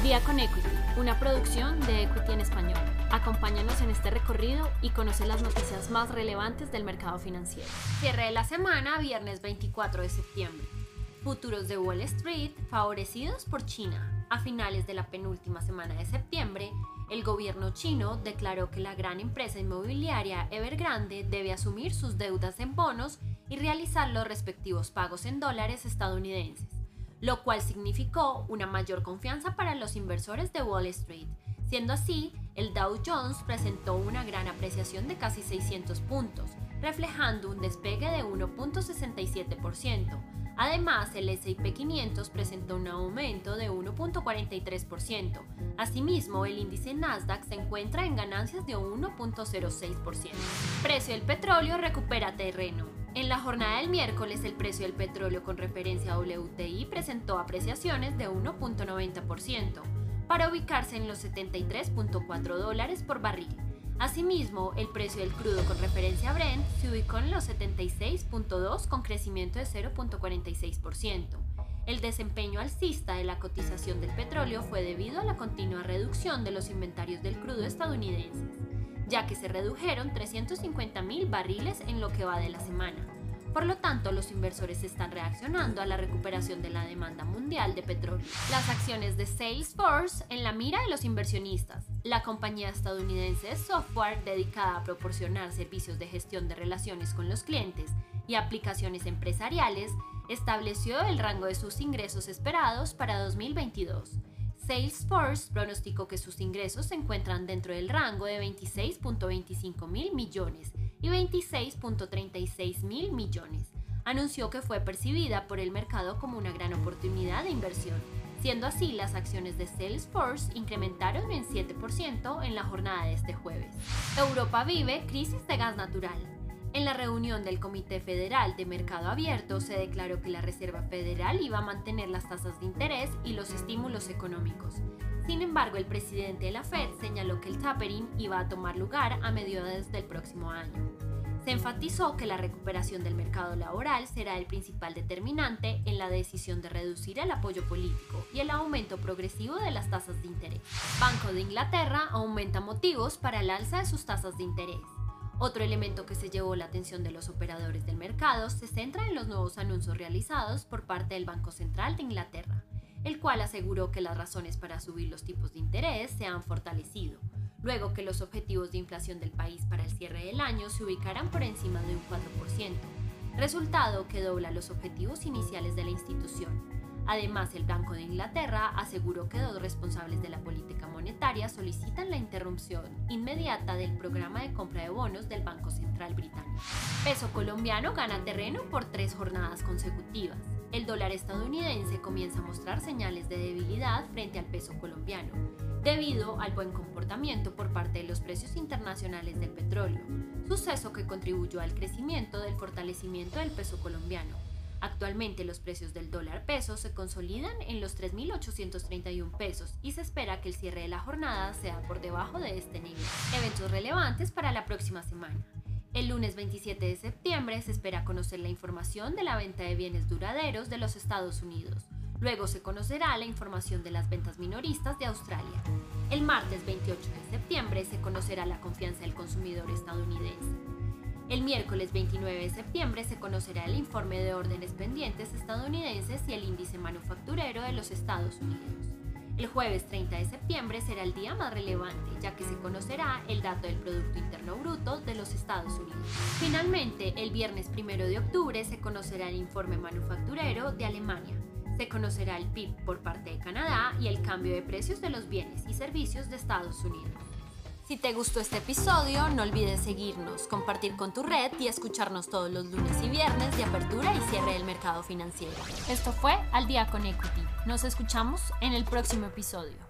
Al día con Equity, una producción de Equity en español. Acompáñanos en este recorrido y conoce las noticias más relevantes del mercado financiero. Cierre de la semana, viernes 24 de septiembre. Futuros de Wall Street favorecidos por China. A finales de la penúltima semana de septiembre, el gobierno chino declaró que la gran empresa inmobiliaria Evergrande debe asumir sus deudas en bonos y realizar los respectivos pagos en dólares estadounidenses lo cual significó una mayor confianza para los inversores de Wall Street. Siendo así, el Dow Jones presentó una gran apreciación de casi 600 puntos, reflejando un despegue de 1.67%. Además, el S&P 500 presentó un aumento de 1.43%. Asimismo, el índice Nasdaq se encuentra en ganancias de 1.06%. Precio del petróleo recupera terreno. En la jornada del miércoles, el precio del petróleo con referencia a WTI presentó apreciaciones de 1.90% para ubicarse en los 73.4 dólares por barril. Asimismo, el precio del crudo con referencia a Brent se ubicó en los 76.2 con crecimiento de 0.46%. El desempeño alcista de la cotización del petróleo fue debido a la continua reducción de los inventarios del crudo estadounidenses ya que se redujeron 350.000 barriles en lo que va de la semana. Por lo tanto, los inversores están reaccionando a la recuperación de la demanda mundial de petróleo. Las acciones de Salesforce en la mira de los inversionistas. La compañía estadounidense de software dedicada a proporcionar servicios de gestión de relaciones con los clientes y aplicaciones empresariales estableció el rango de sus ingresos esperados para 2022 Salesforce pronosticó que sus ingresos se encuentran dentro del rango de 26.25 mil millones y 26.36 mil millones. Anunció que fue percibida por el mercado como una gran oportunidad de inversión. Siendo así, las acciones de Salesforce incrementaron en 7% en la jornada de este jueves. Europa vive crisis de gas natural. En la reunión del Comité Federal de Mercado Abierto se declaró que la Reserva Federal iba a mantener las tasas de interés y los estímulos económicos. Sin embargo, el presidente de la Fed señaló que el tapering iba a tomar lugar a mediados del próximo año. Se enfatizó que la recuperación del mercado laboral será el principal determinante en la decisión de reducir el apoyo político y el aumento progresivo de las tasas de interés. Banco de Inglaterra aumenta motivos para el alza de sus tasas de interés. Otro elemento que se llevó la atención de los operadores del mercado se centra en los nuevos anuncios realizados por parte del Banco Central de Inglaterra, el cual aseguró que las razones para subir los tipos de interés se han fortalecido, luego que los objetivos de inflación del país para el cierre del año se ubicarán por encima de un 4%, resultado que dobla los objetivos iniciales de la institución. Además, el Banco de Inglaterra aseguró que dos responsables de la política monetaria solicitan la interrupción inmediata del programa de compra de bonos del Banco Central Británico. Peso colombiano gana terreno por tres jornadas consecutivas. El dólar estadounidense comienza a mostrar señales de debilidad frente al peso colombiano, debido al buen comportamiento por parte de los precios internacionales del petróleo, suceso que contribuyó al crecimiento del fortalecimiento del peso colombiano. Actualmente los precios del dólar peso se consolidan en los 3.831 pesos y se espera que el cierre de la jornada sea por debajo de este nivel. Eventos relevantes para la próxima semana. El lunes 27 de septiembre se espera conocer la información de la venta de bienes duraderos de los Estados Unidos. Luego se conocerá la información de las ventas minoristas de Australia. El martes 28 de septiembre se conocerá la confianza del consumidor estadounidense. El miércoles 29 de septiembre se conocerá el informe de órdenes pendientes estadounidenses y el índice manufacturero de los Estados Unidos. El jueves 30 de septiembre será el día más relevante, ya que se conocerá el dato del Producto Interno Bruto de los Estados Unidos. Finalmente, el viernes 1 de octubre se conocerá el informe manufacturero de Alemania. Se conocerá el PIB por parte de Canadá y el cambio de precios de los bienes y servicios de Estados Unidos. Si te gustó este episodio, no olvides seguirnos, compartir con tu red y escucharnos todos los lunes y viernes de apertura y cierre del mercado financiero. Esto fue Al Día con Equity. Nos escuchamos en el próximo episodio.